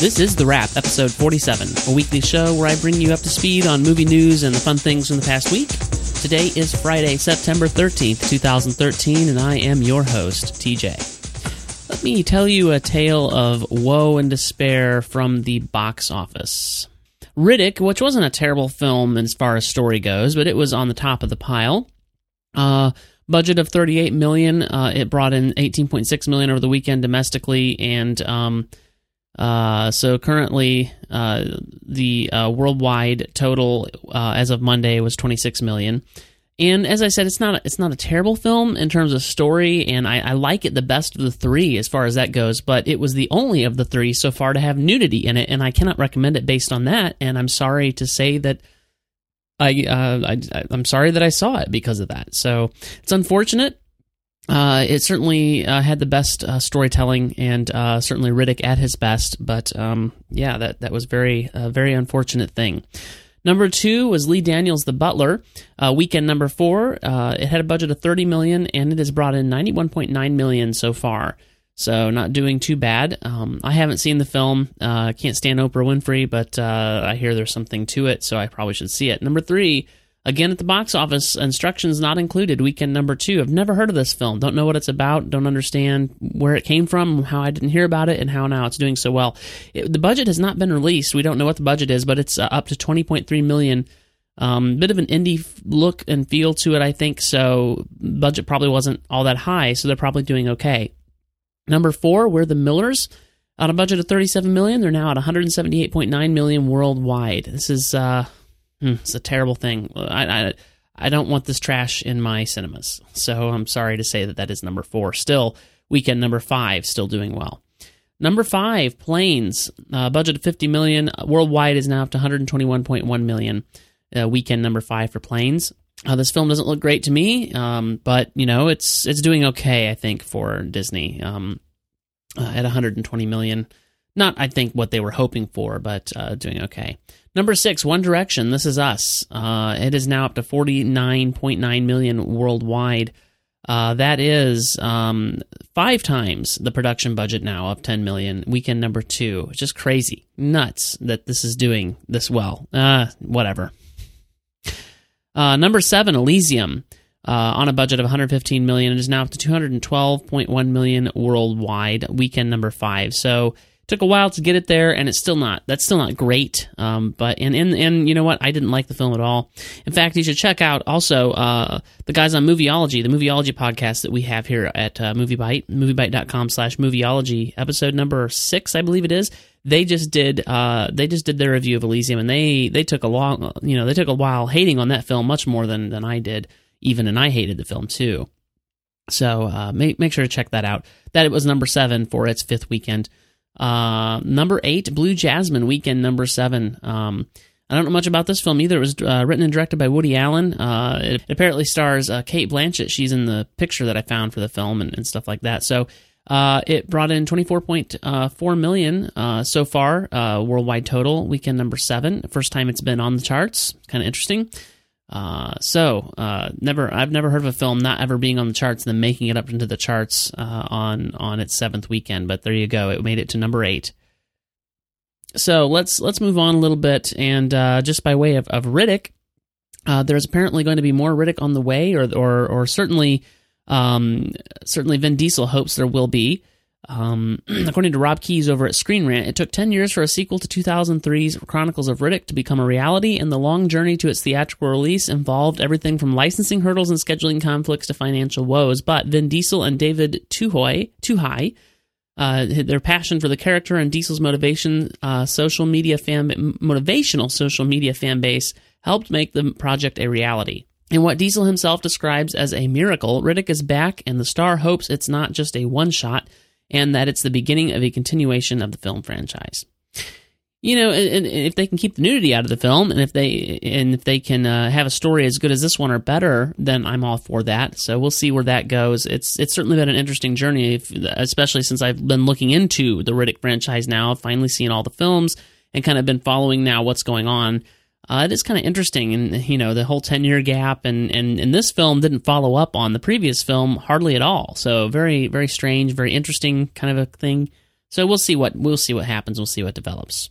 This is The Wrap, episode 47, a weekly show where I bring you up to speed on movie news and the fun things from the past week. Today is Friday, September 13th, 2013, and I am your host, TJ. Let me tell you a tale of woe and despair from the box office. Riddick, which wasn't a terrible film as far as story goes, but it was on the top of the pile. Uh, budget of 38 million. Uh, it brought in 18.6 million over the weekend domestically, and um, uh, so currently, uh, the uh, worldwide total uh, as of Monday was 26 million. And as I said, it's not a, it's not a terrible film in terms of story, and I, I, like it the best of the three as far as that goes. But it was the only of the three so far to have nudity in it, and I cannot recommend it based on that. And I'm sorry to say that I, uh, I I'm sorry that I saw it because of that. So it's unfortunate. Uh, it certainly uh, had the best uh, storytelling and uh, certainly Riddick at his best, but um, yeah, that that was very very unfortunate thing. Number two was Lee Daniels, The Butler. Uh, weekend number four, uh, it had a budget of thirty million and it has brought in ninety one point nine million so far. So not doing too bad. Um, I haven't seen the film. can't stand Oprah Winfrey, but I hear there's something to it, so I probably should see it. Number three Again, at the box office, instructions not included, weekend number two. I've never heard of this film. Don't know what it's about. Don't understand where it came from, how I didn't hear about it, and how now it's doing so well. It, the budget has not been released. We don't know what the budget is, but it's uh, up to 20.3 million. Um, bit of an indie look and feel to it, I think. So budget probably wasn't all that high, so they're probably doing okay. Number four, we're the Millers. On a budget of 37 million, they're now at 178.9 million worldwide. This is uh, Hmm, it's a terrible thing. I, I, I don't want this trash in my cinemas. So I'm sorry to say that that is number four. Still, weekend number five, still doing well. Number five, Planes. Uh, budget of 50 million. Worldwide is now up to 121.1 million. Uh, weekend number five for Planes. Uh, this film doesn't look great to me, um, but you know it's it's doing okay. I think for Disney um, uh, at 120 million. Not I think what they were hoping for, but uh, doing okay. Number six, One Direction. This is us. Uh, it is now up to 49.9 million worldwide. Uh, that is um, five times the production budget now of 10 million. Weekend number two. Just crazy, nuts that this is doing this well. Uh, whatever. Uh, number seven, Elysium. Uh, on a budget of 115 million, it is now up to 212.1 million worldwide. Weekend number five. So took a while to get it there and it's still not that's still not great. Um, but and, and and you know what? I didn't like the film at all. In fact you should check out also uh, the guys on movieology the movieology podcast that we have here at uh, moviebite moviebite.com slash movieology episode number six i believe it is. They just did uh, they just did their review of elysium and they they took a long you know they took a while hating on that film much more than than i did even and i hated the film too. So uh, make, make sure to check that out. That it was number seven for its fifth weekend uh, number eight, Blue Jasmine, weekend number seven. Um, I don't know much about this film either. It was uh, written and directed by Woody Allen. Uh, it apparently stars uh, Cate Blanchett. She's in the picture that I found for the film and, and stuff like that. So uh, it brought in 24.4 million uh, so far, uh, worldwide total, weekend number seven. First time it's been on the charts. Kind of interesting. Uh, so uh, never, I've never heard of a film not ever being on the charts and then making it up into the charts uh, on on its seventh weekend. But there you go, it made it to number eight. So let's let's move on a little bit, and uh, just by way of, of Riddick, uh, there's apparently going to be more Riddick on the way, or or or certainly um, certainly Vin Diesel hopes there will be. Um, according to Rob Keyes over at Screen Rant, it took 10 years for a sequel to 2003's Chronicles of Riddick to become a reality, and the long journey to its theatrical release involved everything from licensing hurdles and scheduling conflicts to financial woes. But Vin Diesel and David Tuhoy, Tuhai, uh, their passion for the character and Diesel's motivation, uh, social media fan, motivational social media fan base helped make the project a reality. In what Diesel himself describes as a miracle, Riddick is back, and the star hopes it's not just a one shot and that it's the beginning of a continuation of the film franchise. You know, and, and if they can keep the nudity out of the film, and if they and if they can uh, have a story as good as this one or better, then I'm all for that. So we'll see where that goes. It's it's certainly been an interesting journey, if, especially since I've been looking into the Riddick franchise now, finally seeing all the films and kind of been following now what's going on uh, it is kind of interesting, and you know the whole ten year gap, and, and and this film didn't follow up on the previous film hardly at all. So very very strange, very interesting kind of a thing. So we'll see what we'll see what happens. We'll see what develops.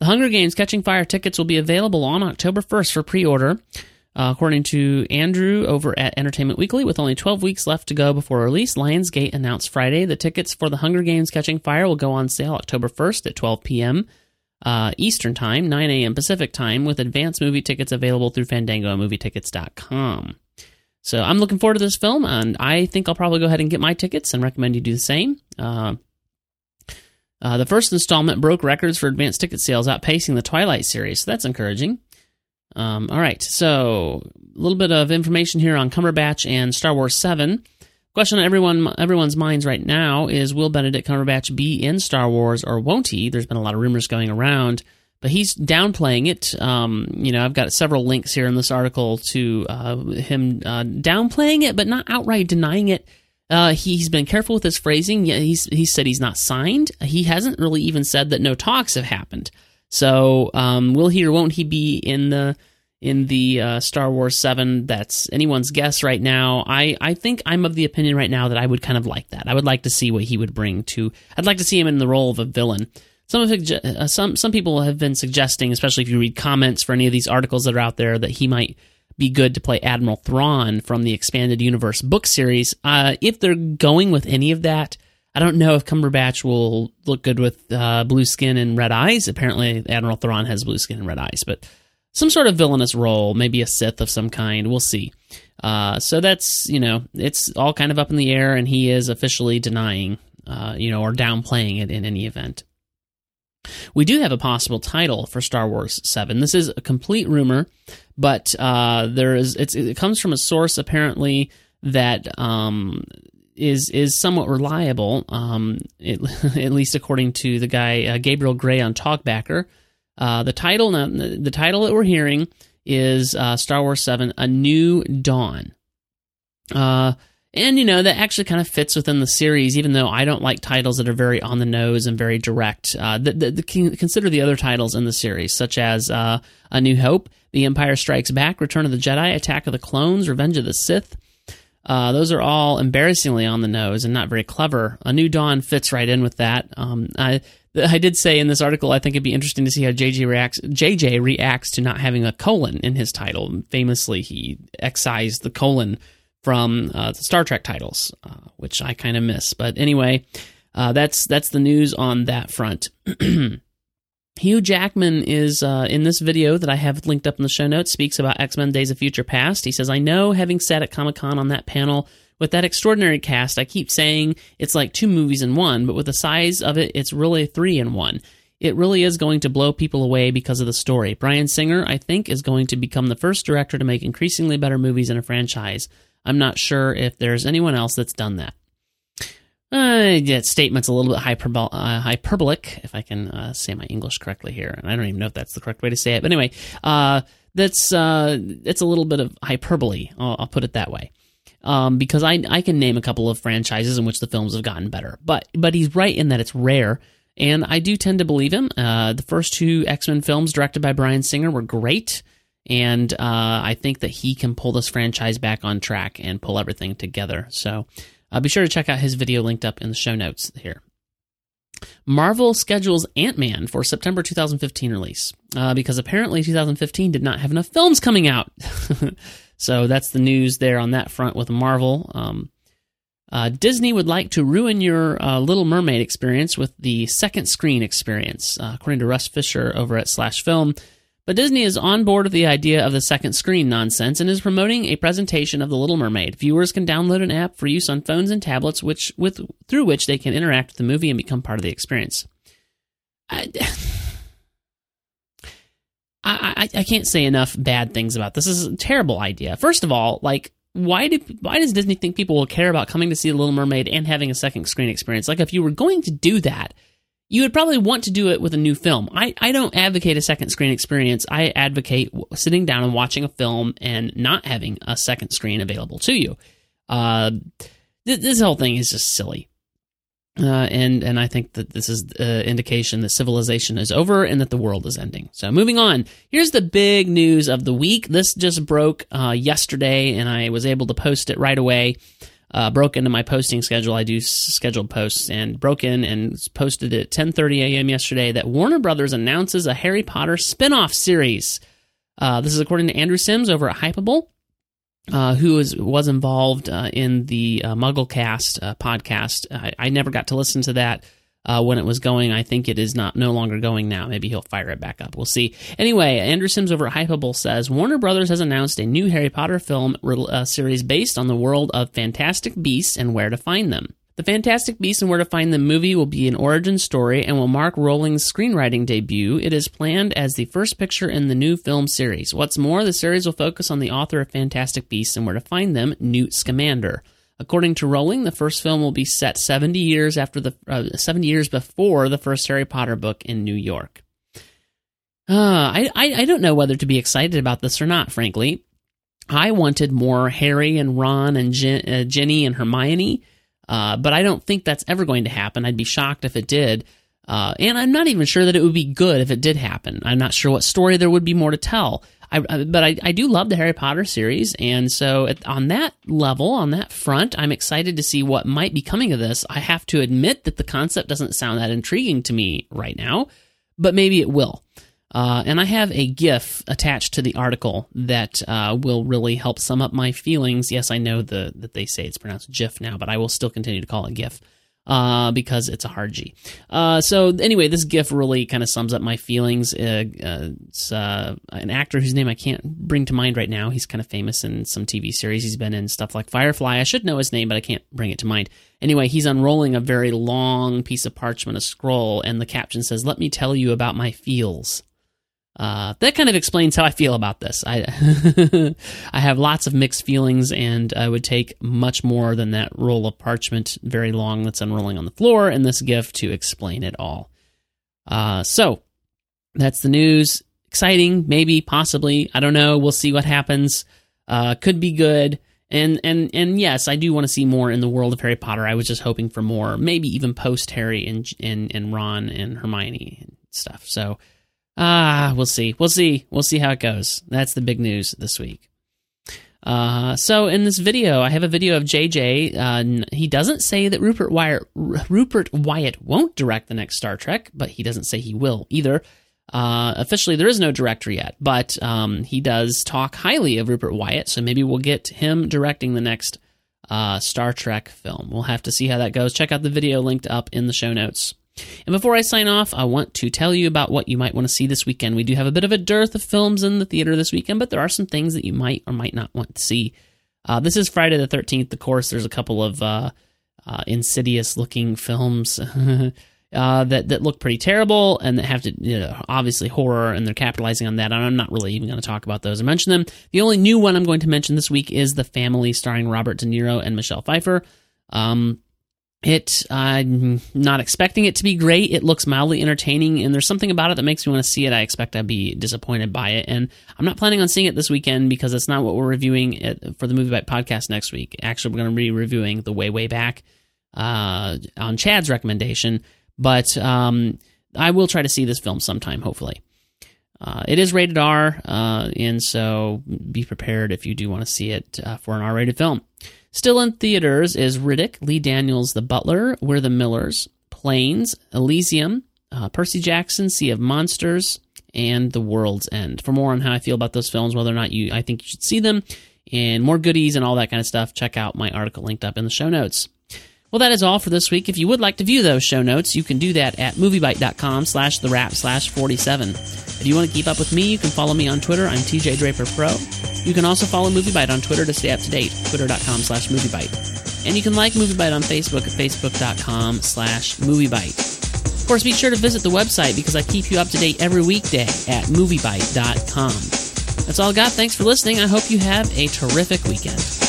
The Hunger Games Catching Fire tickets will be available on October 1st for pre-order. Uh, according to Andrew over at Entertainment Weekly, with only 12 weeks left to go before release, Lionsgate announced Friday the tickets for the Hunger Games Catching Fire will go on sale October 1st at 12 p.m. Uh, Eastern Time, 9 a.m. Pacific Time, with advance movie tickets available through Fandango and MovieTickets.com. So I'm looking forward to this film, and I think I'll probably go ahead and get my tickets and recommend you do the same. Uh, uh, the first installment broke records for advance ticket sales, outpacing the Twilight series, so that's encouraging. Um, all right, so a little bit of information here on Cumberbatch and Star Wars 7. Question on everyone everyone's minds right now is will Benedict Cumberbatch be in Star Wars or won't he? There's been a lot of rumors going around, but he's downplaying it. Um, you know, I've got several links here in this article to uh, him uh, downplaying it, but not outright denying it. Uh, he's been careful with his phrasing. Yeah, he's he said he's not signed. He hasn't really even said that no talks have happened. So, um, will he or won't he be in the in the uh, Star Wars Seven? That's anyone's guess right now. I I think I'm of the opinion right now that I would kind of like that. I would like to see what he would bring to. I'd like to see him in the role of a villain. Some of uh, some some people have been suggesting, especially if you read comments for any of these articles that are out there, that he might be good to play Admiral Thrawn from the expanded universe book series. Uh, if they're going with any of that, I don't know if Cumberbatch will look good with uh, blue skin and red eyes. Apparently, Admiral Thrawn has blue skin and red eyes, but some sort of villainous role, maybe a Sith of some kind. We'll see. Uh, so that's you know, it's all kind of up in the air, and he is officially denying, uh, you know, or downplaying it in any event. We do have a possible title for Star Wars Seven. This is a complete rumor, but uh, there is it comes from a source apparently that um, is is somewhat reliable, um, it, at least according to the guy uh, Gabriel Gray on Talkbacker. Uh, the title now, the title that we're hearing is uh, Star Wars Seven: A New Dawn. Uh, and you know that actually kind of fits within the series, even though I don't like titles that are very on the nose and very direct. Uh, the, the, the, consider the other titles in the series, such as uh, A New Hope, The Empire Strikes Back, Return of the Jedi, Attack of the Clones, Revenge of the Sith, uh, those are all embarrassingly on the nose and not very clever. A New Dawn fits right in with that. Um, I I did say in this article I think it'd be interesting to see how JJ reacts. JJ reacts to not having a colon in his title. Famously, he excised the colon from uh, the Star Trek titles, uh, which I kind of miss. But anyway, uh, that's that's the news on that front. Hugh Jackman is uh, in this video that I have linked up in the show notes, speaks about X Men Days of Future Past. He says, I know, having sat at Comic Con on that panel with that extraordinary cast, I keep saying it's like two movies in one, but with the size of it, it's really three in one. It really is going to blow people away because of the story. Bryan Singer, I think, is going to become the first director to make increasingly better movies in a franchise. I'm not sure if there's anyone else that's done that. Uh, yeah, statement's a little bit hyperbol- uh, hyperbolic, if I can uh, say my English correctly here. And I don't even know if that's the correct way to say it. But anyway, uh, that's uh, it's a little bit of hyperbole. I'll, I'll put it that way. Um, because I I can name a couple of franchises in which the films have gotten better, but but he's right in that it's rare, and I do tend to believe him. Uh, the first two X Men films directed by Bryan Singer were great, and uh, I think that he can pull this franchise back on track and pull everything together. So uh, be sure to check out his video linked up in the show notes here. Marvel schedules Ant Man for September 2015 release uh, because apparently 2015 did not have enough films coming out. so that's the news there on that front with Marvel. Um, uh, Disney would like to ruin your uh, Little Mermaid experience with the second screen experience, uh, according to Russ Fisher over at Slash Film. But Disney is on board with the idea of the second screen nonsense and is promoting a presentation of The Little Mermaid. Viewers can download an app for use on phones and tablets, which with through which they can interact with the movie and become part of the experience. I, I, I can't say enough bad things about this. This is a terrible idea. First of all, like why do why does Disney think people will care about coming to see The Little Mermaid and having a second screen experience? Like if you were going to do that, you would probably want to do it with a new film. I, I don't advocate a second screen experience. I advocate sitting down and watching a film and not having a second screen available to you. Uh, th- this whole thing is just silly. Uh, and and I think that this is an indication that civilization is over and that the world is ending. So moving on, here's the big news of the week. This just broke uh, yesterday, and I was able to post it right away. Uh, broke into my posting schedule. I do scheduled posts and broke in and posted at 10:30 a.m. yesterday that Warner Brothers announces a Harry Potter spin-off series. Uh, this is according to Andrew Sims over at Hypable. Uh, who was was involved uh, in the uh, MuggleCast uh, podcast? I, I, never got to listen to that uh, when it was going. I think it is not no longer going now. Maybe he'll fire it back up. We'll see. Anyway, Andrew Sims over at Hypable says Warner Brothers has announced a new Harry Potter film uh, series based on the world of Fantastic Beasts and where to find them. The Fantastic Beasts and Where to Find Them movie will be an origin story and will mark Rowling's screenwriting debut. It is planned as the first picture in the new film series. What's more, the series will focus on the author of Fantastic Beasts and Where to Find Them, Newt Scamander. According to Rowling, the first film will be set 70 years after the uh, 70 years before the first Harry Potter book in New York. Uh, I, I, I don't know whether to be excited about this or not. Frankly, I wanted more Harry and Ron and Jen, uh, and Hermione, uh, but I don't think that's ever going to happen. I'd be shocked if it did. Uh, and I'm not even sure that it would be good if it did happen. I'm not sure what story there would be more to tell. I, but I, I, do love the Harry Potter series, and so at, on that level, on that front, I'm excited to see what might be coming of this. I have to admit that the concept doesn't sound that intriguing to me right now, but maybe it will. Uh, and I have a GIF attached to the article that uh, will really help sum up my feelings. Yes, I know the that they say it's pronounced GIF now, but I will still continue to call it GIF uh, because it's a hard G. Uh, so anyway, this GIF really kind of sums up my feelings. Uh, uh it's uh, an actor whose name I can't bring to mind right now. He's kind of famous in some TV series. He's been in stuff like Firefly. I should know his name, but I can't bring it to mind. Anyway, he's unrolling a very long piece of parchment, a scroll, and the caption says, "Let me tell you about my feels." Uh, that kind of explains how I feel about this. I I have lots of mixed feelings, and I would take much more than that roll of parchment, very long, that's unrolling on the floor, and this gift to explain it all. Uh, so that's the news. Exciting, maybe, possibly. I don't know. We'll see what happens. Uh, could be good. And and and yes, I do want to see more in the world of Harry Potter. I was just hoping for more, maybe even post Harry and and and Ron and Hermione and stuff. So Ah, we'll see. We'll see. We'll see how it goes. That's the big news this week. Uh, so in this video, I have a video of JJ. Uh, he doesn't say that Rupert Wyatt, Rupert Wyatt won't direct the next Star Trek, but he doesn't say he will either. Uh, officially, there is no director yet, but um, he does talk highly of Rupert Wyatt, so maybe we'll get him directing the next uh, Star Trek film. We'll have to see how that goes. Check out the video linked up in the show notes. And before I sign off, I want to tell you about what you might want to see this weekend. We do have a bit of a dearth of films in the theater this weekend, but there are some things that you might or might not want to see. Uh, this is Friday the 13th. Of course, there's a couple of uh, uh, insidious looking films uh, that, that look pretty terrible and that have to, you know, obviously horror, and they're capitalizing on that. And I'm not really even going to talk about those or mention them. The only new one I'm going to mention this week is The Family, starring Robert De Niro and Michelle Pfeiffer. Um, it, I'm not expecting it to be great. It looks mildly entertaining, and there's something about it that makes me want to see it. I expect I'd be disappointed by it, and I'm not planning on seeing it this weekend because it's not what we're reviewing it, for the Movie Bite podcast next week. Actually, we're going to be reviewing The Way Way Back uh, on Chad's recommendation, but um, I will try to see this film sometime, hopefully. Uh, it is rated R, uh, and so be prepared if you do want to see it uh, for an R rated film. Still in theaters is Riddick, Lee Daniels The Butler, We're the Millers, Planes, Elysium, uh, Percy Jackson, Sea of Monsters, and The World's End. For more on how I feel about those films, whether or not you I think you should see them, and more goodies and all that kind of stuff, check out my article linked up in the show notes. Well, that is all for this week. If you would like to view those show notes, you can do that at moviebite.com slash the wrap slash 47. If you want to keep up with me, you can follow me on Twitter. I'm TJ Draper Pro. You can also follow MovieBite on Twitter to stay up to date, twitter.com slash MovieBite. And you can like MovieBite on Facebook at facebook.com slash MovieBite. Of course, be sure to visit the website because I keep you up to date every weekday at MovieBite.com. That's all I got. Thanks for listening. I hope you have a terrific weekend.